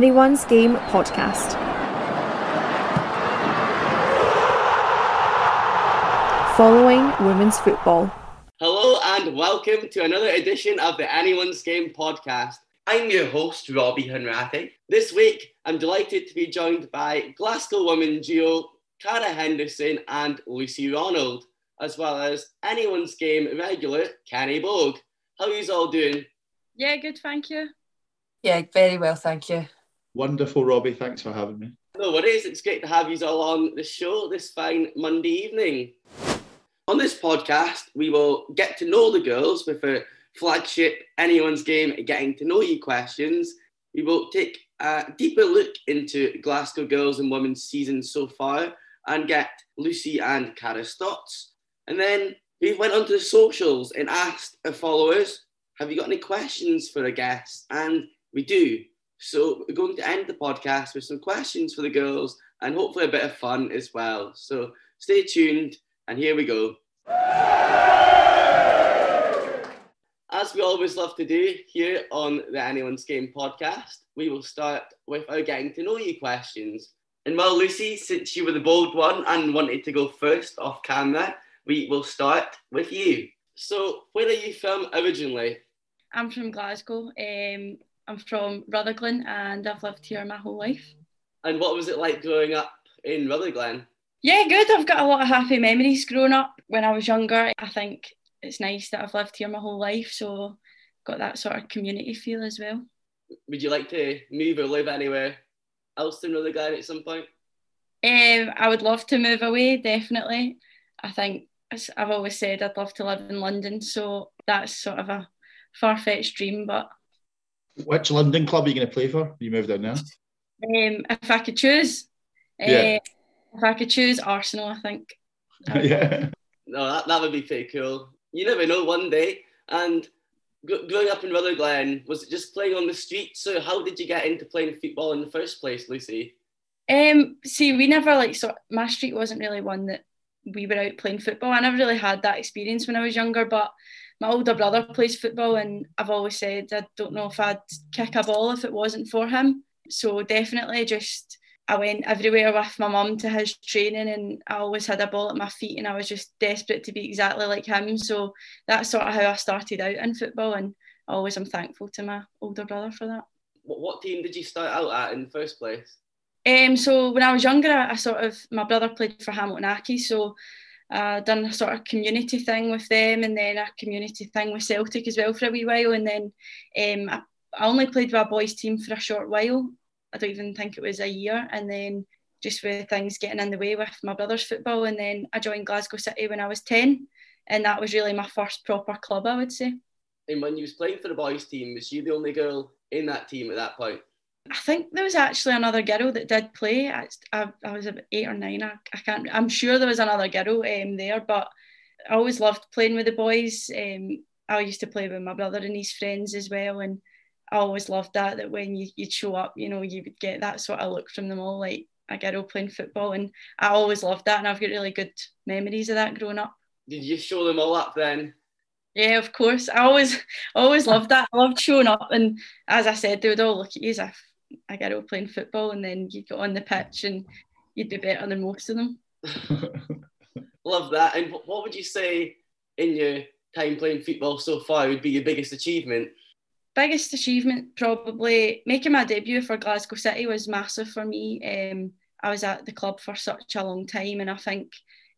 Anyone's Game podcast. Following women's football. Hello and welcome to another edition of the Anyone's Game podcast. I'm your host, Robbie Henratty. This week, I'm delighted to be joined by Glasgow women duo Cara Henderson and Lucy Ronald, as well as Anyone's Game regular Kenny Bogue. How are you all doing? Yeah, good, thank you. Yeah, very well, thank you. Wonderful, Robbie. Thanks for having me. No worries. It's great to have you all on the show this fine Monday evening. On this podcast, we will get to know the girls with a flagship Anyone's Game Getting to Know You questions. We will take a deeper look into Glasgow Girls and Women's season so far and get Lucy and Cara's thoughts. And then we went onto the socials and asked our followers, have you got any questions for a guest? And we do. So we're going to end the podcast with some questions for the girls and hopefully a bit of fun as well. So stay tuned and here we go. As we always love to do here on the Anyone's Game podcast, we will start with our getting to know you questions. And well, Lucy, since you were the bold one and wanted to go first off camera, we will start with you. So, where are you from originally? I'm from Glasgow. Um, I'm from Rutherglen and I've lived here my whole life. And what was it like growing up in Rutherglen? Yeah, good. I've got a lot of happy memories growing up when I was younger. I think it's nice that I've lived here my whole life, so got that sort of community feel as well. Would you like to move or live anywhere else in Rutherglen at some point? Um, I would love to move away, definitely. I think as I've always said I'd love to live in London, so that's sort of a far fetched dream, but. Which London club are you going to play for? You moved down there. Um, if I could choose, Yeah. uh, if I could choose Arsenal, I think. yeah. No, that, that would be pretty cool. You never know one day. And gr- growing up in Rutherglen, was it just playing on the street? So how did you get into playing football in the first place, Lucy? Um, see, we never like so my street wasn't really one that we were out playing football. I never really had that experience when I was younger, but my older brother plays football, and I've always said I don't know if I'd kick a ball if it wasn't for him. So definitely, just I went everywhere with my mum to his training, and I always had a ball at my feet, and I was just desperate to be exactly like him. So that's sort of how I started out in football, and always I'm thankful to my older brother for that. What, team did you start out at in the first place? Um, so when I was younger, I, I sort of my brother played for Hamilton Accy, so I done a sort of community thing with them, and then a community thing with Celtic as well for a wee while, and then um, I, only played with a boys team for a short while. I don't even think it was a year, and then just with things getting in the way with my brother's football, and then I joined Glasgow City when I was ten, and that was really my first proper club, I would say. And when you was playing for the boys team, was you the only girl in that team at that point? I think there was actually another girl that did play. I, I, I was about eight or nine. I, I can't. I'm sure there was another girl um, there, but I always loved playing with the boys. Um, I used to play with my brother and his friends as well, and I always loved that. That when you you'd show up, you know, you would get that sort of look from them all, like a girl playing football, and I always loved that, and I've got really good memories of that growing up. Did you show them all up then? Yeah, of course. I always always loved that. I loved showing up, and as I said, they would all look at you as if a girl playing football, and then you go on the pitch and you'd be better than most of them. Love that. And what would you say in your time playing football so far would be your biggest achievement? Biggest achievement probably making my debut for Glasgow City was massive for me. Um, I was at the club for such a long time, and I think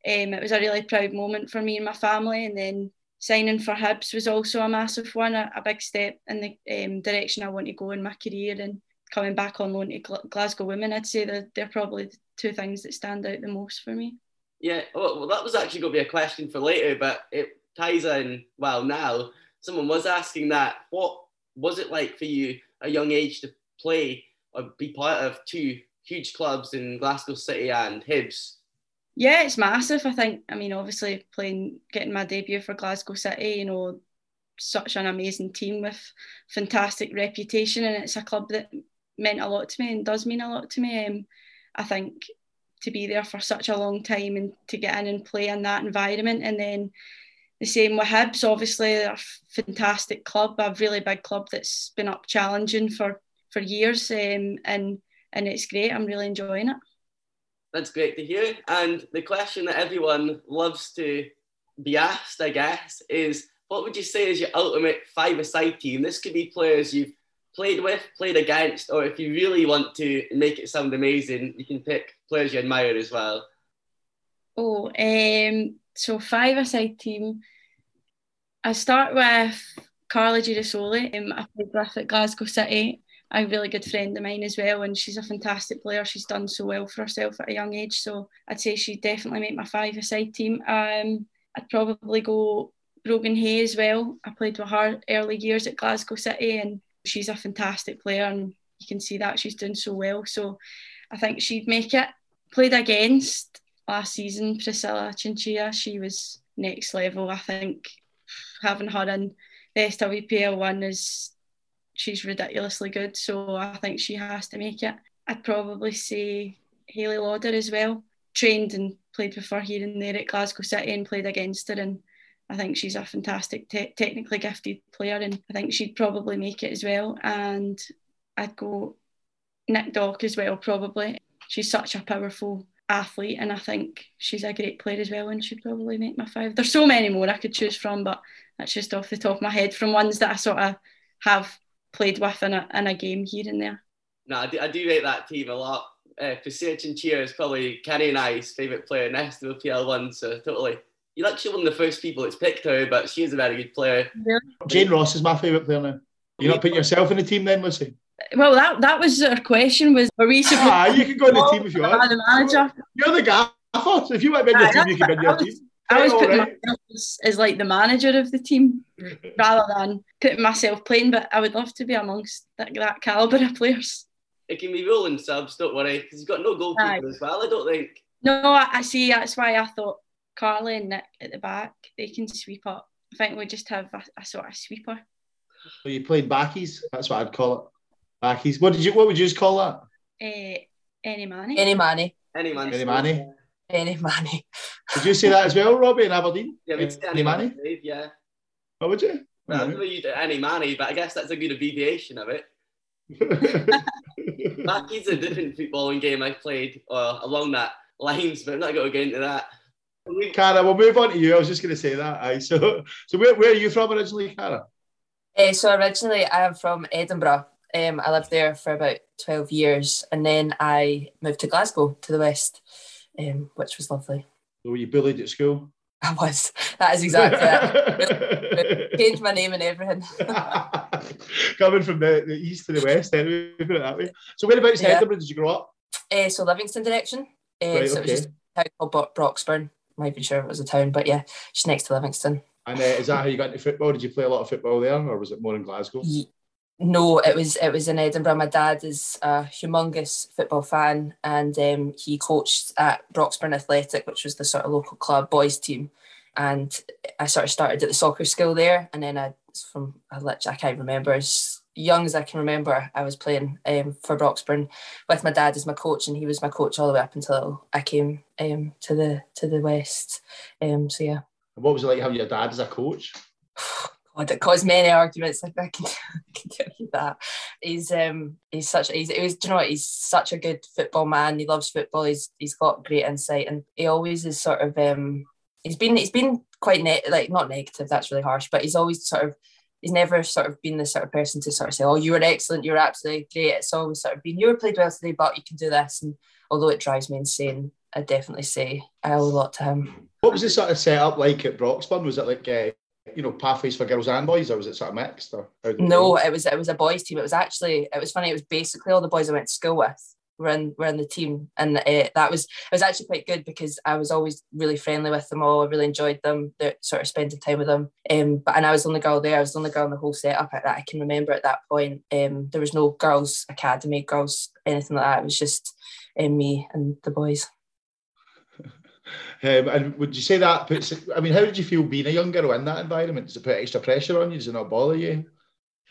um, it was a really proud moment for me and my family. And then signing for Hibs was also a massive one, a, a big step in the um, direction I want to go in my career. And coming back on loan to Gl- Glasgow Women, I'd say that they're probably the two things that stand out the most for me. Yeah, oh, well, that was actually going to be a question for later, but it ties in well now. Someone was asking that. What was it like for you, a young age, to play or be part of two huge clubs in Glasgow City and Hibs? Yeah, it's massive. I think. I mean, obviously playing, getting my debut for Glasgow City, you know, such an amazing team with fantastic reputation, and it's a club that meant a lot to me and does mean a lot to me. Um, I think to be there for such a long time and to get in and play in that environment, and then the same with Hibs. Obviously, they're a fantastic club, a really big club that's been up challenging for for years, um, and and it's great. I'm really enjoying it. That's great to hear. And the question that everyone loves to be asked, I guess, is what would you say is your ultimate five-a-side team? This could be players you've played with, played against, or if you really want to make it sound amazing, you can pick players you admire as well. Oh, um, so five-a-side team. I start with Carly Girasoli. Um, I played with at Glasgow City. A really good friend of mine as well, and she's a fantastic player. She's done so well for herself at a young age, so I'd say she'd definitely make my five-a-side team. Um, I'd probably go Brogan Hay as well. I played with her early years at Glasgow City, and she's a fantastic player, and you can see that she's doing so well. So I think she'd make it. Played against last season Priscilla Chinchilla. She was next level. I think having her in the SWPL one is she's ridiculously good. So I think she has to make it. I'd probably say Hayley Lauder as well. Trained and played her here and there at Glasgow City and played against her and I think she's a fantastic, te- technically gifted player, and I think she'd probably make it as well. And I'd go Nick Dock as well, probably. She's such a powerful athlete, and I think she's a great player as well, and she'd probably make my five. There's so many more I could choose from, but that's just off the top of my head from ones that I sort of have played with in a, in a game here and there. No, I do, I do rate that team a lot. Uh, Priscilla Chinchilla is probably Kenny and I's favourite player next to the PL1, so totally you're actually one of the first people that's picked her, but she is a very good player. Yeah. Jane Ross is my favourite player now. You're not putting yourself in the team then, Lucy? Well, that that was our question. Was are we supposed? Ah, you can go in the team if you want. The manager. You're the gaffer. So if you want to be in your team, you can be in your team. I was putting right. myself as, as, like the manager of the team rather than putting myself playing. But I would love to be amongst that, that caliber of players. It can be rolling subs, don't worry, because you've got no goalkeeper Aye. as well. I don't think. No, I, I see. That's why I thought Carly and Nick at the back, they can sweep up. I think we just have a, a sort of sweeper. So you played backies? That's what I'd call it. Backies. What did you? What would you just call that? Uh, any money. Any money. Any money. Any money. Any money. Did you say that as well, Robbie, in Aberdeen? Yeah, we'd say any money. Yeah. What would you? Well, I don't know you do any money, but I guess that's a good abbreviation of it. Backies a different footballing game I've played uh, along that lines, but I'm not going to get into that. Cara, we'll move on to you. I was just going to say that. Aye. So, so where, where are you from originally, Cara? Uh, so originally I am from Edinburgh. Um, I lived there for about 12 years and then I moved to Glasgow to the west, um, which was lovely. So were you bullied at school? I was. That is exactly it. Changed my name and everything. Coming from the, the east to the west, anyway, put it that way. So whereabouts yeah. Edinburgh did you grow up? Uh, so Livingston direction. Uh, right, so okay. it was just a town called Broxburn. I'm not even sure if it was a town, but yeah, just next to Livingston. And uh, is that how you got into football? Did you play a lot of football there, or was it more in Glasgow? No, it was it was in Edinburgh. My dad is a humongous football fan, and um, he coached at Broxburn Athletic, which was the sort of local club boys team. And I sort of started at the soccer school there, and then I from I, literally I can't remember as young as I can remember, I was playing um, for Broxburn with my dad as my coach, and he was my coach all the way up until I came um, to the to the west. Um, so yeah. What was it like having your dad as a coach? God, it caused many arguments. Like I can, I can tell you that. He's um he's such he's he was, do you know what he's such a good football man. He loves football. He's he's got great insight, and he always is sort of um he's been he's been quite ne- like not negative. That's really harsh, but he's always sort of he's never sort of been the sort of person to sort of say, "Oh, you were excellent, you were absolutely great." It's always sort of been, "You were played well today, but you can do this." And although it drives me insane, I definitely say I owe a lot to him. What was the sort of setup like at Broxburn? Was it like uh, you know pathways for girls and boys, or was it sort of mixed? Or no, it was it was a boys team. It was actually it was funny. It was basically all the boys I went to school with were in were in the team, and uh, that was it was actually quite good because I was always really friendly with them all. I really enjoyed them, the, sort of spending time with them. Um, but and I was the only girl there. I was the only girl in the whole setup that I can remember at that point. Um, there was no girls academy, girls anything like that. It was just um, me and the boys. Um, and would you say that puts? I mean, how did you feel being a young girl in that environment? Does it put extra pressure on you? Does it not bother you?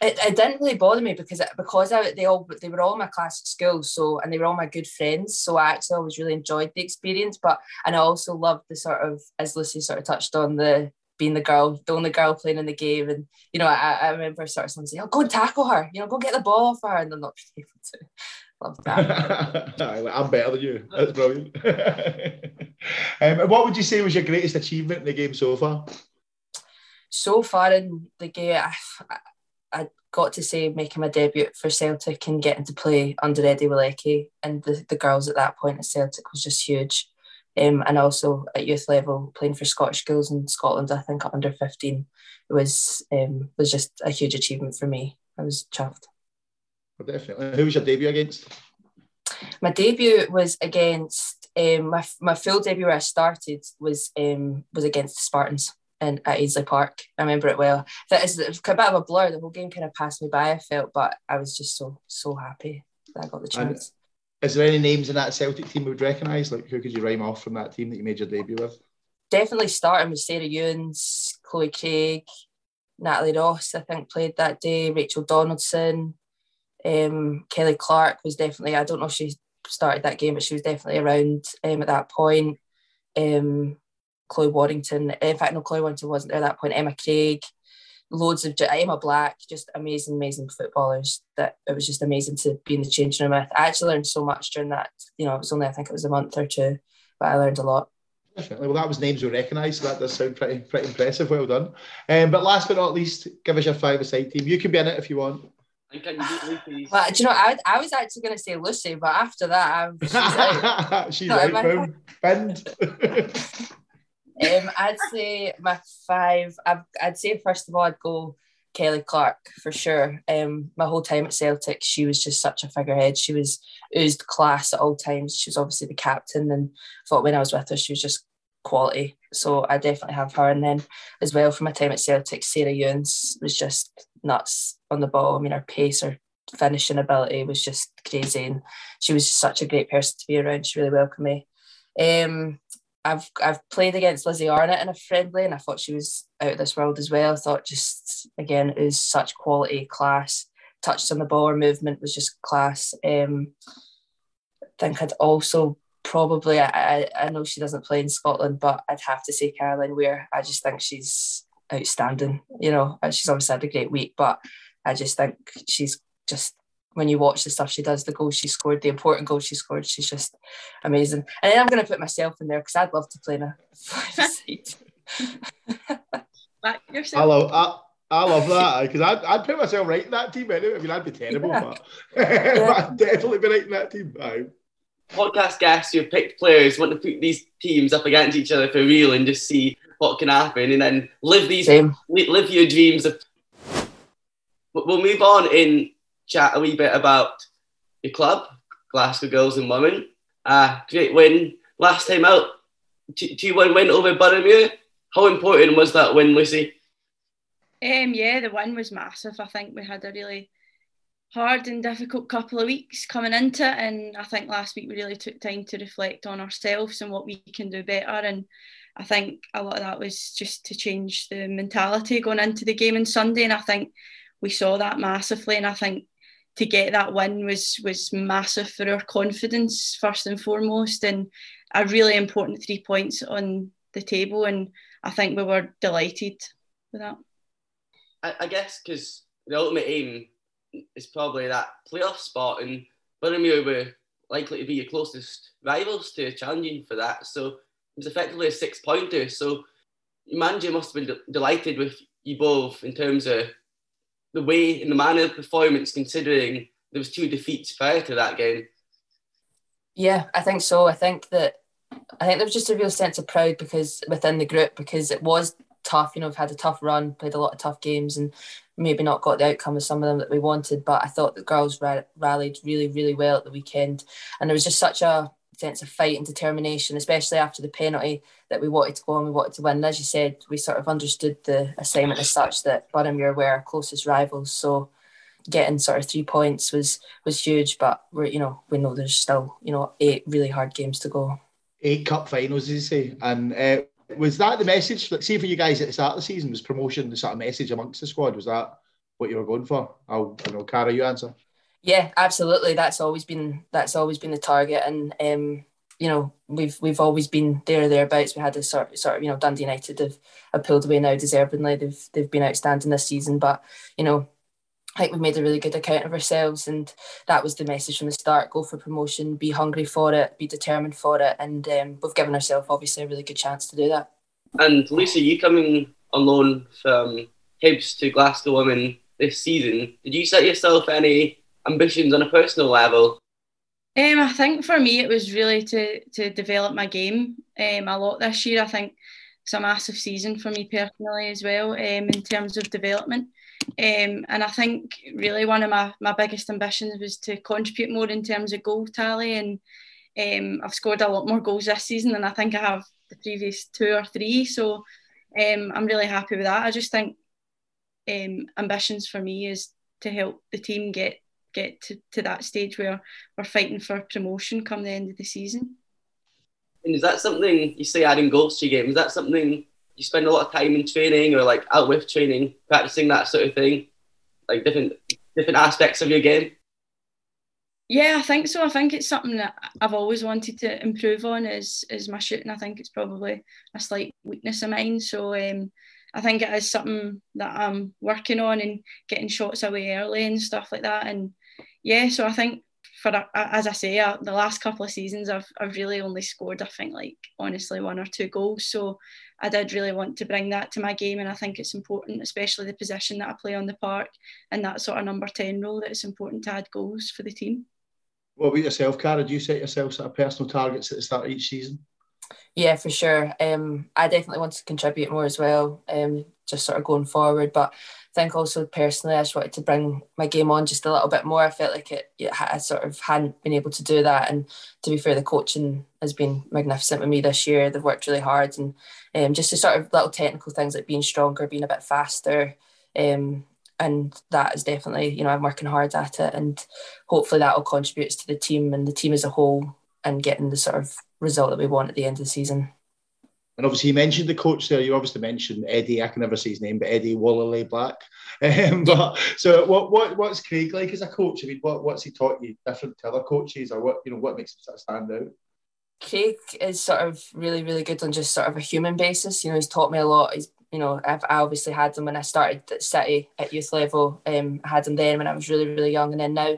It, it didn't really bother me because because I, they all they were all my class at school so and they were all my good friends so I actually always really enjoyed the experience but and I also loved the sort of as Lucy sort of touched on the being the girl, the only girl playing in the game. And, you know, I, I remember sort of someone saying, oh, go and tackle her, you know, go get the ball off her. And they're not able to. Love that. I'm better than you. That's brilliant. um, what would you say was your greatest achievement in the game so far? So far in the game, I, I got to say making my debut for Celtic and getting to play under Eddie Wolecki and the, the girls at that point at Celtic was just huge. Um, and also at youth level playing for Scottish schools in Scotland, I think under 15 it was um, was just a huge achievement for me. I was chuffed. Well, definitely. Who was your debut against? My debut was against um, my my full debut where I started was um, was against the Spartans in at Ainslie Park. I remember it well. That is a bit of a blur. The whole game kind of passed me by. I felt, but I was just so so happy that I got the chance. And is there any names in that Celtic team we would recognise? Like who could you rhyme off from that team that you made your debut with? Definitely starting with Sarah Ewens, Chloe Craig, Natalie Ross. I think played that day. Rachel Donaldson, um, Kelly Clark was definitely. I don't know if she started that game, but she was definitely around um, at that point. Um, Chloe Warrington. In fact, no, Chloe Warrington wasn't there at that point. Emma Craig, loads of Emma Black, just amazing, amazing footballers. That it was just amazing to be in the changing room with. I actually learned so much during that. You know, it was only I think it was a month or two, but I learned a lot. Definitely. Well, that was names we recognise, so that does sound pretty pretty impressive. Well done. Um, but last but not least, give us your five-a-side team. You can be in it if you want. Can you beat Well, do you know, I, I was actually going to say Lucy, but after that, I'm, she's out. she's out, boom, binned. Um, I'd say my five. I'd, I'd say first of all, I'd go Kelly Clark for sure. Um, my whole time at Celtic, she was just such a figurehead. She was oozed class at all times. She was obviously the captain, and thought when I was with her, she was just quality. So I definitely have her. And then as well from my time at Celtic, Sarah Ewens was just nuts on the ball. I mean, her pace, her finishing ability was just crazy, and she was such a great person to be around. She really welcomed me. Um, I've I've played against Lizzie Arnott in a friendly, and I thought she was out of this world as well. I thought just again it was such quality, class. Touched on the ball, her movement was just class. Um, I think I'd also probably I, I know she doesn't play in Scotland, but I'd have to say Caroline Weir. I just think she's outstanding. You know, she's obviously had a great week, but I just think she's just when you watch the stuff she does, the goals she scored, the important goals she scored, she's just amazing. And then I'm going to put myself in there because I'd love to play in a five side. I love, I, I love that because I'd, I'd put myself right in that team anyway. I mean, I'd be terrible, yeah. but, yeah. but I'd definitely be right in that team. Podcast guests who have picked players want to put these teams up against each other for real and just see what can happen and then live these Same. live your dreams of we'll move on and chat a wee bit about your club, Glasgow Girls and Women. Uh, great win last time out. 2 1 win over Boroughmuir. How important was that win, Lucy? Um, yeah, the win was massive. I think we had a really hard and difficult couple of weeks coming into it, and I think last week we really took time to reflect on ourselves and what we can do better. And I think a lot of that was just to change the mentality going into the game on Sunday, and I think we saw that massively. And I think to get that win was was massive for our confidence first and foremost, and a really important three points on the table. And I think we were delighted with that. I, I guess because the ultimate aim is probably that playoff spot, and Boroughmuir were likely to be your closest rivals to challenging for that. So it was effectively a six pointer. So your manager must have been de- delighted with you both in terms of the way and the manner of performance, considering there was two defeats prior to that game. Yeah, I think so. I think that I think there was just a real sense of pride because within the group because it was tough. You know, we've had a tough run, played a lot of tough games, and maybe not got the outcome of some of them that we wanted. But I thought the girls rallied really, really well at the weekend, and there was just such a sense of fight and determination, especially after the penalty that we wanted to go and we wanted to win. And as you said, we sort of understood the assignment as such that Boroughmuir were our closest rivals. So getting sort of three points was was huge. But we're you know we know there's still you know eight really hard games to go. Eight cup finals, as you say, and. Uh, was that the message? Like, see for you guys at the start of the season, was promotion the sort of message amongst the squad? Was that what you were going for? I'll, I know, Cara, you answer. Yeah, absolutely. That's always been that's always been the target, and um, you know we've we've always been there thereabouts. We had a sort sort of you know Dundee United have, have pulled away now deservedly. They've they've been outstanding this season, but you know I think we've made a really good account of ourselves, and that was the message from the start: go for promotion, be hungry for it, be determined for it, and um, we've given ourselves obviously a really good chance to do that. And Lisa, you coming on loan from Hibs to Glasgow Women this season, did you set yourself any ambitions on a personal level? Um, I think for me it was really to to develop my game um, a lot this year. I think it's a massive season for me personally as well um, in terms of development. Um, and I think really one of my, my biggest ambitions was to contribute more in terms of goal tally. And um, I've scored a lot more goals this season than I think I have the previous two or three. So um, I'm really happy with that. I just think um, ambitions for me is to help the team get get to, to that stage where we're fighting for promotion come the end of the season. And is that something you say adding goals to your game? Is that something you spend a lot of time in training or like out with training, practicing that sort of thing, like different different aspects of your game? Yeah, I think so. I think it's something that I've always wanted to improve on is is my shooting. I think it's probably a slight weakness of mine. So um, I think it is something that I'm working on and getting shots away early and stuff like that. And yeah, so I think for as I say, uh, the last couple of seasons, I've I've really only scored, I think, like honestly, one or two goals. So I did really want to bring that to my game, and I think it's important, especially the position that I play on the park and that sort of number ten role, that it's important to add goals for the team. What about yourself, Cara? Do you set yourself sort of personal targets at the start of each season? Yeah, for sure. Um, I definitely want to contribute more as well. Um, just sort of going forward, but think also personally, I just wanted to bring my game on just a little bit more. I felt like it, it I sort of hadn't been able to do that. And to be fair, the coaching has been magnificent with me this year. They've worked really hard and um, just the sort of little technical things like being stronger, being a bit faster. Um, and that is definitely, you know, I'm working hard at it. And hopefully that will contribute to the team and the team as a whole and getting the sort of result that we want at the end of the season. And obviously, you mentioned the coach there. You obviously mentioned Eddie. I can never say his name, but Eddie Wallerley Black. Um, but so, what, what what's Craig like as a coach? I mean, what, what's he taught you different to other coaches, or what you know, what makes him sort of stand out? Craig is sort of really, really good on just sort of a human basis. You know, he's taught me a lot. He's, you know, I've, I obviously had him when I started at City at youth level. Um, I had him then when I was really, really young, and then now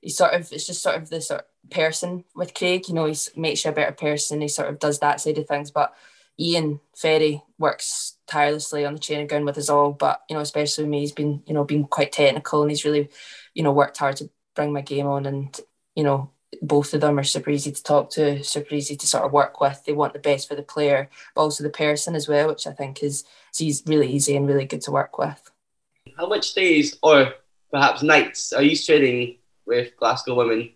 he's sort of it's just sort of the sort of person with Craig. You know, he makes you a better person. He sort of does that side of things, but Ian Ferry works tirelessly on the training ground with us all, but you know, especially me, he's been you know been quite technical and he's really you know worked hard to bring my game on, and you know both of them are super easy to talk to, super easy to sort of work with. They want the best for the player, but also the person as well, which I think is is really easy and really good to work with. How much days or perhaps nights are you training with Glasgow women?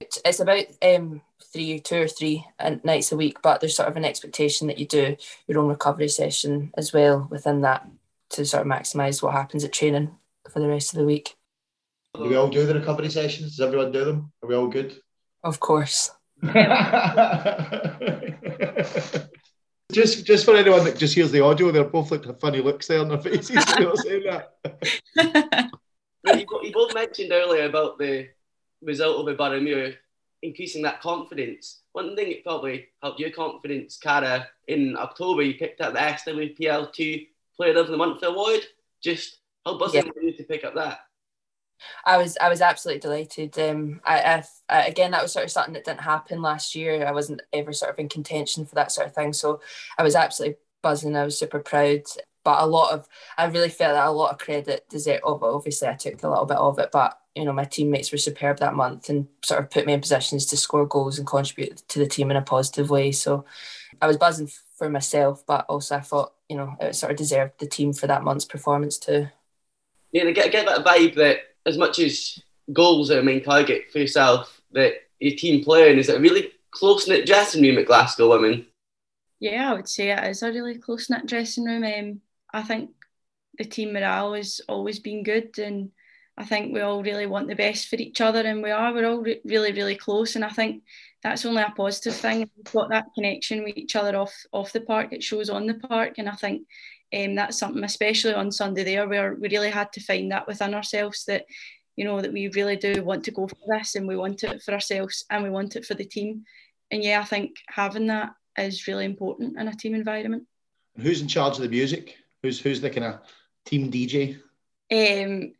It's about um, three, two or three nights a week, but there's sort of an expectation that you do your own recovery session as well within that to sort of maximise what happens at training for the rest of the week. Do we all do the recovery sessions? Does everyone do them? Are we all good? Of course. just just for anyone that just hears the audio, they're both like funny looks there on their faces. you saying that. you both mentioned earlier about the result of Boroughmuir increasing that confidence. One thing it probably helped your confidence, Cara, in October, you picked up the SWPL2 Player of the Month award. Just help us yeah. to pick up that. I was I was absolutely delighted. Um, I, I, again that was sort of something that didn't happen last year. I wasn't ever sort of in contention for that sort of thing, so I was absolutely buzzing. I was super proud. But a lot of I really felt that a lot of credit deserved. Obviously, I took a little bit of it, but you know my teammates were superb that month and sort of put me in positions to score goals and contribute to the team in a positive way. So I was buzzing for myself, but also I thought you know it sort of deserved the team for that month's performance too. Yeah, I get get that vibe that as much as goals are a main target for yourself, that your team playing is it a really close knit dressing room at Glasgow Women? Yeah, I would say it is a really close knit dressing room. Um, I think the team morale has always been good and I think we all really want the best for each other, and we are. We're all re- really, really close, and I think that's only a positive thing. We've got that connection with each other off off the park. It shows on the park, and I think um, that's something, especially on Sunday there, where we really had to find that within ourselves that you know that we really do want to go for this, and we want it for ourselves, and we want it for the team. and yeah, I think having that is really important in a team environment. Who's in charge of the music? Who's who's the kind of team DJ? Um,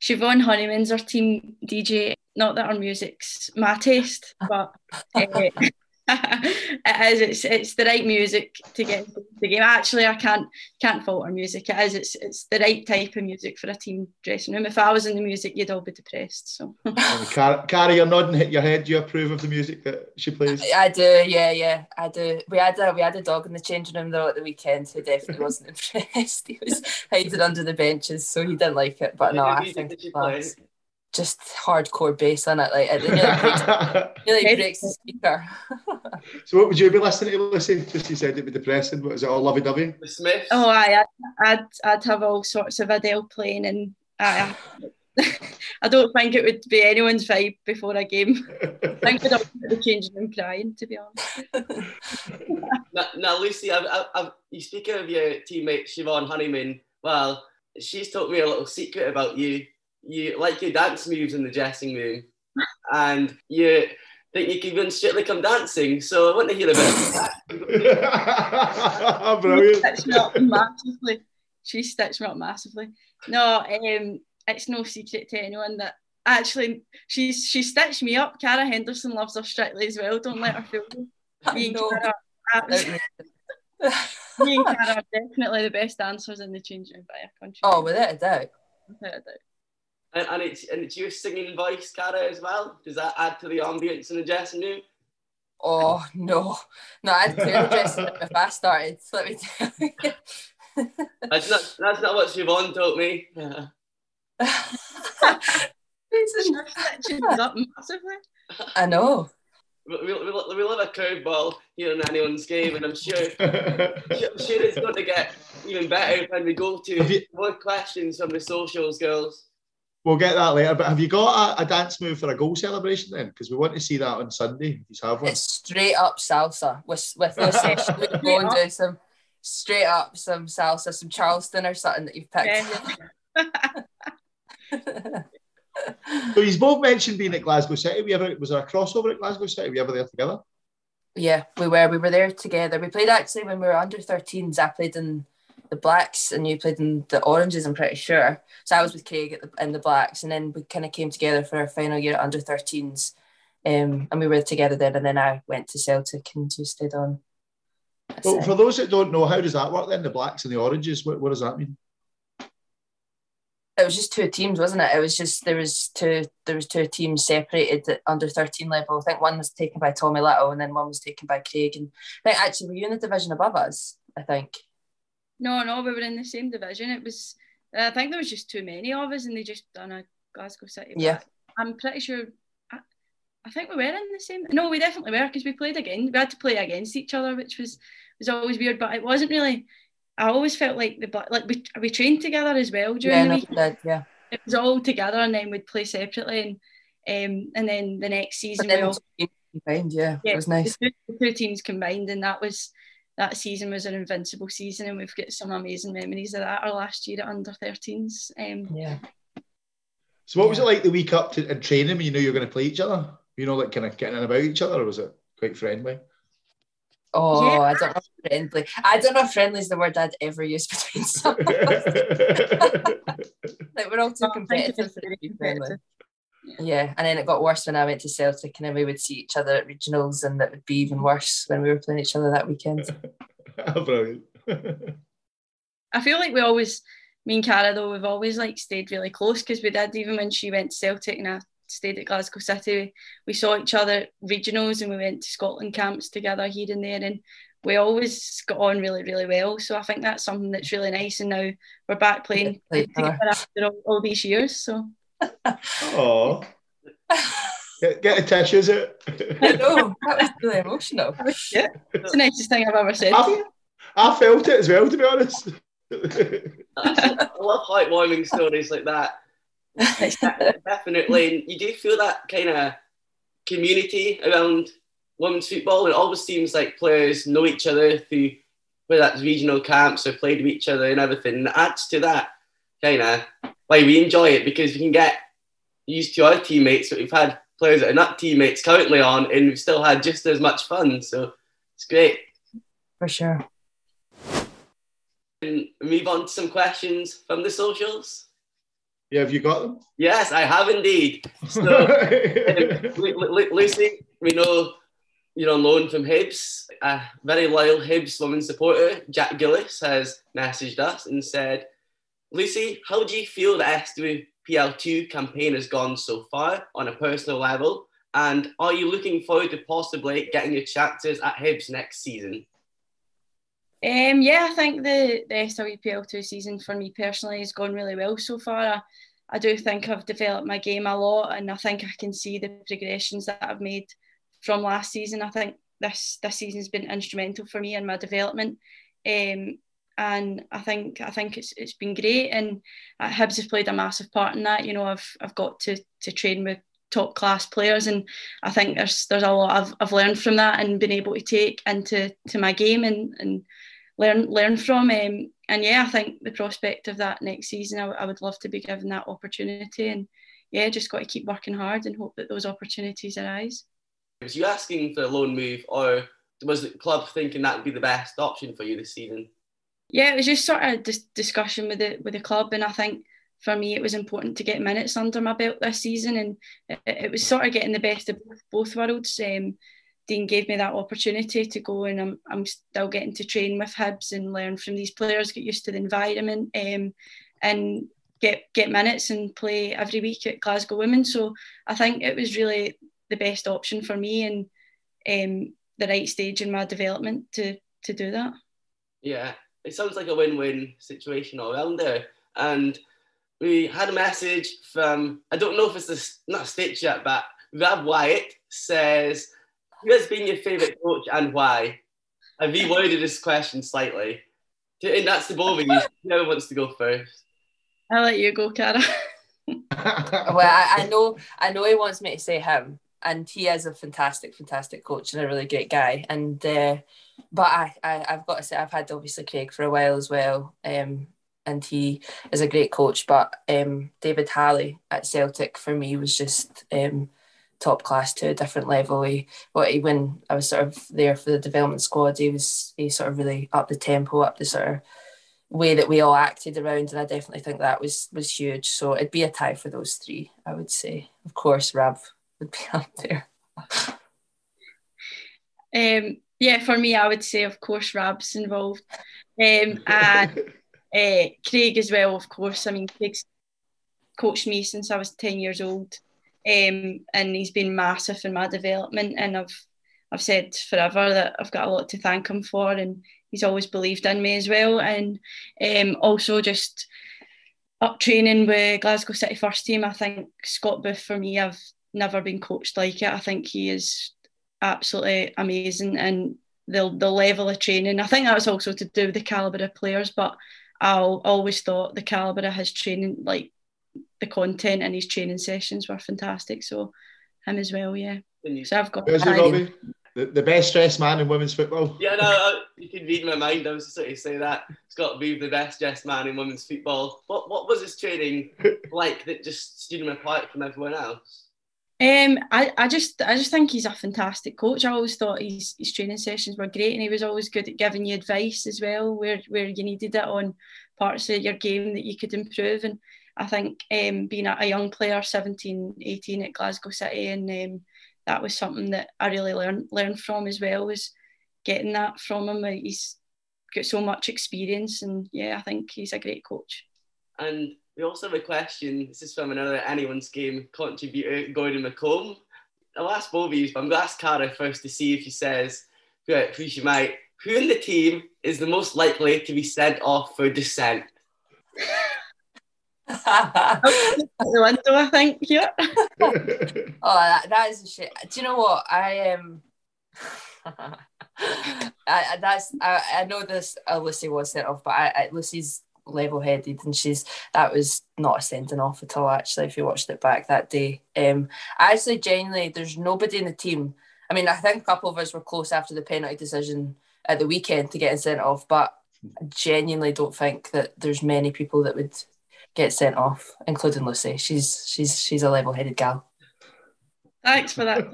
Siobhan Honeyman's our team DJ. Not that our music's my taste, but uh, it is. It's it's the right music to get into the game. Actually, I can't can't fault our music. It is. It's it's the right type of music for a team dressing room. If I was in the music, you'd all be depressed. So. Car- Carrie, you're nodding hit your head. Do you approve of the music that she plays? I do. Yeah, yeah, I do. We had a we had a dog in the changing room though at the weekend who definitely wasn't impressed. He was hiding under the benches, so he didn't like it. But no, I think it's just hardcore bass on it. Like it really breaks, really breaks the speaker. so what would you be listening to, Lucy? Just you said it'd be depressing, but is it all lovey dovey? The Smiths. Oh, I, I'd, I'd have all sorts of Adele playing, and I, I don't think it would be anyone's vibe before a game. I think we'd all be changing and crying, to be honest. now, now, Lucy, I've, I've, I've, you speak of your teammate Siobhan Honeyman. Well, she's told me a little secret about you you like your dance moves in the dressing room, and you think you can even strictly come dancing. So I want to hear a bit of that. Brilliant. Stitched me up massively. She stitched me up massively. No, um, it's no secret to anyone that actually she's she stitched me up. Cara Henderson loves her strictly as well. Don't let her feel me. and Cara, me and Cara are definitely the best dancers in the changing room by a country. Oh, without a doubt. Without a doubt. And, and it's and it's your singing voice, Cara, as well. Does that add to the ambience in the dressing room? Oh no, no! I'd clear the dressing room if I started. Let me tell you. that's not that's not what Siobhan told me. I know. We, we, we love a curveball here in anyone's game, and I'm sure, I'm sure it's going to get even better when we go to you, more questions from the socials, girls. We'll get that later. But have you got a, a dance move for a goal celebration then? Because we want to see that on Sunday. If you have one, it's straight up salsa with with no session. We go and do some straight up some salsa, some Charleston or something that you've picked. So you both mentioned being at Glasgow City. We ever was there a crossover at Glasgow City? Were you ever there together? Yeah, we were. We were there together. We played actually when we were under 13s. I played in the Blacks and you played in the Oranges, I'm pretty sure. So I was with Craig the, in the Blacks, and then we kind of came together for our final year at under 13s. Um, and we were together then, and then I went to Celtic and just stayed on. well, for those that don't know, how does that work then? The Blacks and the Oranges, what, what does that mean? It was just two teams, wasn't it? It was just there was two there was two teams separated at under 13 level. I think one was taken by Tommy Little and then one was taken by Craig. And I think actually were you in the division above us? I think. No, no, we were in the same division. It was, I think there was just too many of us, and they just done a Glasgow City. Yeah, I'm pretty sure. I, I think we were in the same. No, we definitely were because we played again. We had to play against each other, which was was always weird. But it wasn't really. I always felt like the like we we trained together as well during yeah, the week. Did, yeah, it was all together, and then we'd play separately, and um, and then the next season we all combined. Yeah, yeah, it was nice. The two, the two teams combined, and that was that season was an invincible season, and we've got some amazing memories of that. Our last year at under 13s. Um, yeah. So, what was it like the week up to in training when you knew you were going to play each other? You know, like kind of getting in about each other, or was it quite friendly? Oh, yeah. I don't know friendly. I don't know if friendly is the word I'd ever use between some of us. like we're all too competitive for be friendly. Yeah, and then it got worse when I went to Celtic, and then we would see each other at regionals, and it would be even worse when we were playing each other that weekend. Ah, brilliant. I feel like we always, me and Cara though, we've always like stayed really close because we did even when she went to Celtic and I stayed at Glasgow City. We saw each other at regionals, and we went to Scotland camps together here and there, and we always got on really, really well. So I think that's something that's really nice. And now we're back playing together after all, all these years. So. Oh. Get, get a tissues out. I know, that was really emotional. yeah, it's the nicest thing I've ever said. I, I felt it as well, to be honest. I love heartwarming stories like that. Definitely. You do feel that kind of community around women's football. It always seems like players know each other through whether that's regional camps or played with each other and everything. And it adds to that kind of why we enjoy it because we can get used to our teammates that we've had players that are not teammates currently on, and we've still had just as much fun. So it's great. For sure. And move on to some questions from the socials. Yeah, have you got them? Yes, I have indeed. So, um, Lucy, we know you're on loan from Hibs. A very loyal Hibs woman supporter, Jack Gillis, has messaged us and said, Lucy, how do you feel the SWPL2 campaign has gone so far on a personal level? And are you looking forward to possibly getting your chances at Hibs next season? Um, yeah, I think the, the SWPL2 season for me personally has gone really well so far. I, I do think I've developed my game a lot and I think I can see the progressions that I've made from last season. I think this this season's been instrumental for me in my development. Um, and I think I think it's it's been great and uh, Hibs have played a massive part in that. You know, I've I've got to to train with top class players and I think there's there's a lot I've, I've learned from that and been able to take into to my game and and learn learn from. Um, and yeah, I think the prospect of that next season, I, I would love to be given that opportunity. And yeah, just got to keep working hard and hope that those opportunities arise. Was you asking for a loan move, or was the club thinking that would be the best option for you this season? Yeah, it was just sort of dis- discussion with the with the club, and I think for me it was important to get minutes under my belt this season, and it, it was sort of getting the best of both, both worlds. Um, Dean gave me that opportunity to go and I'm, I'm still getting to train with Hibs and learn from these players, get used to the environment um, and get get minutes and play every week at Glasgow Women. So I think it was really the best option for me and um, the right stage in my development to to do that. Yeah, it sounds like a win-win situation all around there. And we had a message from I don't know if it's a, not a stitch yet, but Rob Wyatt says who has been your favourite coach and why? I reworded this question slightly. And that's the both of you. Whoever wants to go first. I'll let you go, Cara. well, I, I, know I know he wants me to say him, and he is a fantastic, fantastic coach and a really great guy. And uh, but I, I I've got to say I've had obviously Craig for a while as well. Um, and he is a great coach. But um, David Halley at Celtic for me was just um, top class to a different level. He, what he when I was sort of there for the development squad, he was he sort of really up the tempo, up the sort of way that we all acted around, and I definitely think that was was huge. So it'd be a tie for those three, I would say. Of course, Rab would be up there. um, yeah, for me, I would say, of course, Rab's involved, um, and uh, Craig as well. Of course, I mean, Craig's coached me since I was ten years old um, and he's been massive in my development. And I've I've said forever that I've got a lot to thank him for, and he's always believed in me as well. And um, also just up training with Glasgow City first team. I think Scott Booth for me, I've never been coached like it. I think he is absolutely amazing, and the the level of training. I think that was also to do with the caliber of players, but I always thought the caliber of his training, like the content in his training sessions were fantastic. So him as well, yeah. So I've got Where's Robbie? The, the best dressed man in women's football. Yeah, no, uh, you can read my mind. I was just going to say that. It's got to be the best dressed man in women's football. What what was his training like that just stood him apart from everyone else? Um, I, I just I just think he's a fantastic coach. I always thought his, his training sessions were great and he was always good at giving you advice as well where, where you needed it on parts of your game that you could improve. And I think um, being a, young player, 17, 18 at Glasgow City, and um, that was something that I really learned learned from as well was getting that from him. He's got so much experience, and yeah, I think he's a great coach. And we also have a question. This is from another anyone's game contributor, Gordon McComb. I'll ask both of you, but I'm going to ask Cara first to see if she says who she might. Who in the team is the most likely to be sent off for dissent? the window, I think. Yeah. oh, that, that is a shit. Do you know what I am? Um... I, that's I, I know this uh, Lucy was sent off, but I, I, Lucy's level-headed and she's that was not a sending off at all. Actually, if you watched it back that day, um, actually genuinely, there's nobody in the team. I mean, I think a couple of us were close after the penalty decision at the weekend to getting sent off, but I genuinely don't think that there's many people that would get sent off, including Lucy. She's she's she's a level-headed gal. Thanks for that.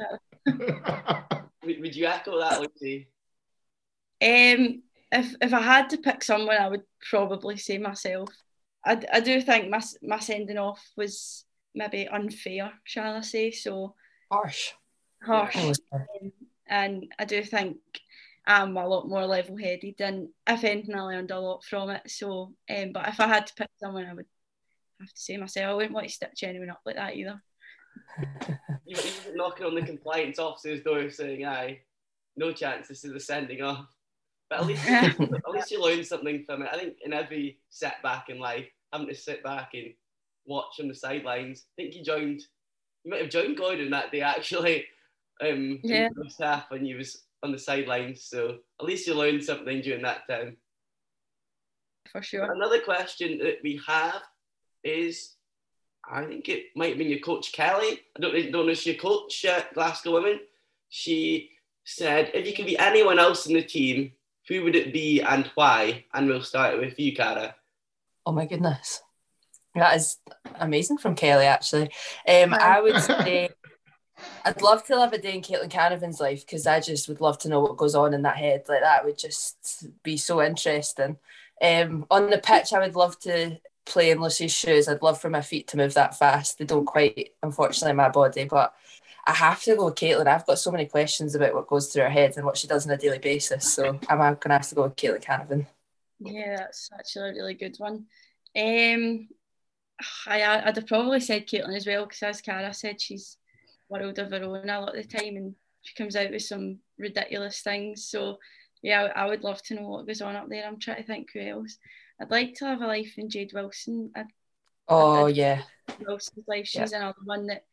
would, would you echo that, Lucy? Um, if if I had to pick someone, I would probably say myself. I, I do think my my sending off was maybe unfair, shall I say? So harsh, harsh, um, and I do think I'm a lot more level headed, and if anything, I learned a lot from it. So, um, but if I had to pick someone, I would have to say myself. I wouldn't want to stitch anyone up like that either. you, you knocking on the compliance officer's door saying, "Aye, no chance. This is a sending off." But at least, at least you learn something from it. I think in every setback in life, having to sit back and watch on the sidelines. I think you joined, you might have joined Gordon that day actually. Um, yeah. First half when you was on the sidelines, so at least you learned something during that time. For sure. Another question that we have is, I think it might have been your coach Kelly. I don't, don't know if she coach at Glasgow Women. She said, if you could be anyone else in the team, who would it be and why? And we'll start with you, Cara. Oh my goodness. That is amazing from Kelly, actually. Um, I would say I'd love to live a day in Caitlin Canavan's life because I just would love to know what goes on in that head. Like that would just be so interesting. Um, on the pitch, I would love to play in Lucy's shoes. I'd love for my feet to move that fast. They don't quite, unfortunately, my body, but I have to go with Caitlin. I've got so many questions about what goes through her head and what she does on a daily basis. So I'm going to have to go with Caitlin Canavan. Yeah, that's actually a really good one. Um, I, I'd have probably said Caitlin as well because as Cara said, she's world of her own a lot of the time and she comes out with some ridiculous things. So yeah, I, I would love to know what goes on up there. I'm trying to think who else. I'd like to have a life in Jade Wilson. I'd, oh I'd, yeah, Wilson's life. She's yeah. another one that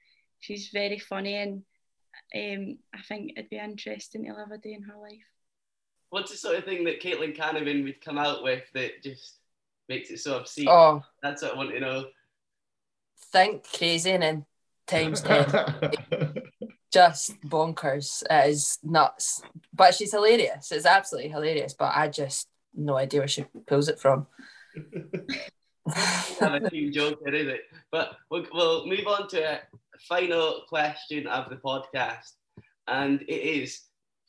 she's very funny and um, I think it'd be interesting to live a day in her life. What's the sort of thing that Caitlin Canavan would come out with that just makes it so obscene? Oh, that's what I want to know. Think crazy and then times 10. just bonkers. It is nuts. But she's hilarious. It's absolutely hilarious. But I just no idea where she pulls it from. have a team joke here, is it? But we'll, we'll move on to a final question of the podcast. And it is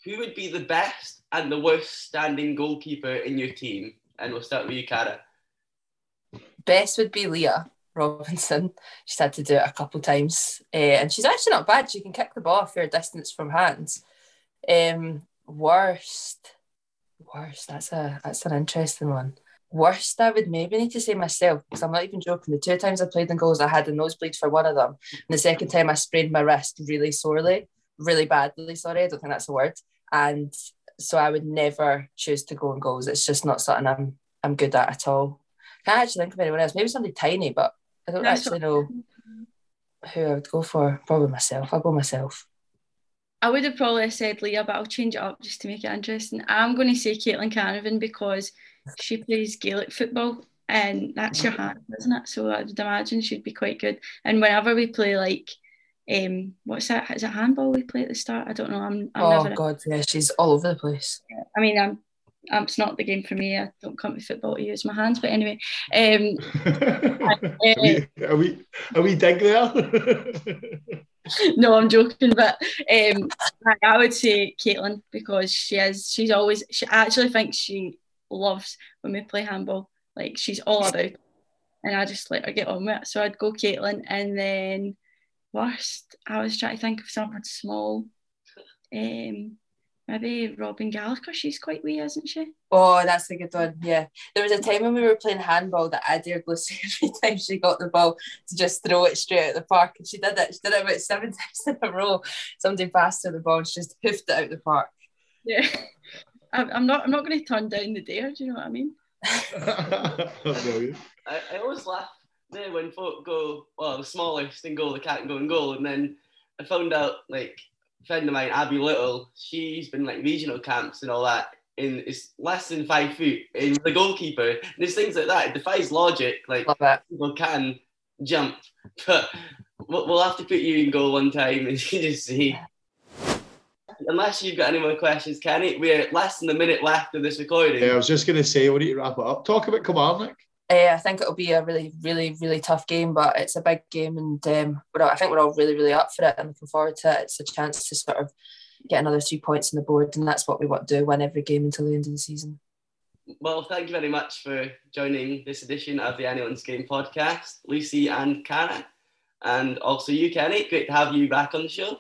who would be the best and the worst standing goalkeeper in your team? And we'll start with you, Cara. Best would be Leah Robinson. She's had to do it a couple times. Uh, and she's actually not bad. She can kick the ball a fair distance from hands. Um, worst. Worst. That's a that's an interesting one. Worst, I would maybe need to say myself because I'm not even joking. The two times I played in goals, I had a nosebleed for one of them. And the second time, I sprained my wrist really sorely, really badly. Sorry, I don't think that's a word. And so I would never choose to go in goals. It's just not something I'm I'm good at at all. Can't actually think of anyone else. Maybe somebody tiny, but I don't That's actually know who I would go for. Probably myself. I'll go myself. I would have probably said Leah, but I'll change it up just to make it interesting. I'm going to say Caitlin Canavan because she plays Gaelic football and that's your hand, isn't it? So I would imagine she'd be quite good. And whenever we play like um what's that? Is it handball we play at the start? I don't know. I'm, I'm oh never... god, yeah, she's all over the place. I mean, I'm um, it's not the game for me. I don't come to football to use my hands. But anyway, um, are, we, are we are we dig there? no, I'm joking. But um, I, would say Caitlin because she is. She's always. She actually thinks she loves when we play handball. Like she's all about, and I just let her get on with it. So I'd go Caitlin, and then worst. I was trying to think of someone small. Um, maybe Robin Gallagher. She's quite wee, isn't she? Oh, that's a good one. Yeah. There was a time when we were playing handball that I dared Lucy every time she got the ball to just throw it straight at the park. And she did it. She did it about seven times in a row. Somebody passed her the ball and she just hoofed it out the park. Yeah. I'm not I'm not going to turn down the dare, do you know what I mean? I, I always laugh there when folk go, well, the smallest in goal, the cat can't go in goal. And then I found out like friend of mine, Abby Little, she's been like regional camps and all that. And it's less than five foot in the goalkeeper. And there's things like that. It defies logic. Like people can jump, but we'll have to put you in goal one time and you just see. Unless you've got any more questions, Kenny, we're less than a minute left of this recording. Yeah, I was just going to say, we need to wrap it up. Talk about Kilmarnock. Uh, I think it'll be a really, really, really tough game, but it's a big game, and um, we're all, I think we're all really, really up for it and looking forward to it. It's a chance to sort of get another three points on the board, and that's what we want to do: win every game until the end of the season. Well, thank you very much for joining this edition of the Anyone's Game podcast, Lucy and Cara, and also you, Kenny. Great to have you back on the show.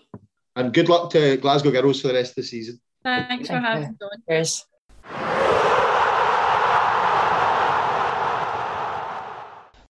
And good luck to Glasgow Girls for the rest of the season. Thanks for Thank you. having me on. Cheers.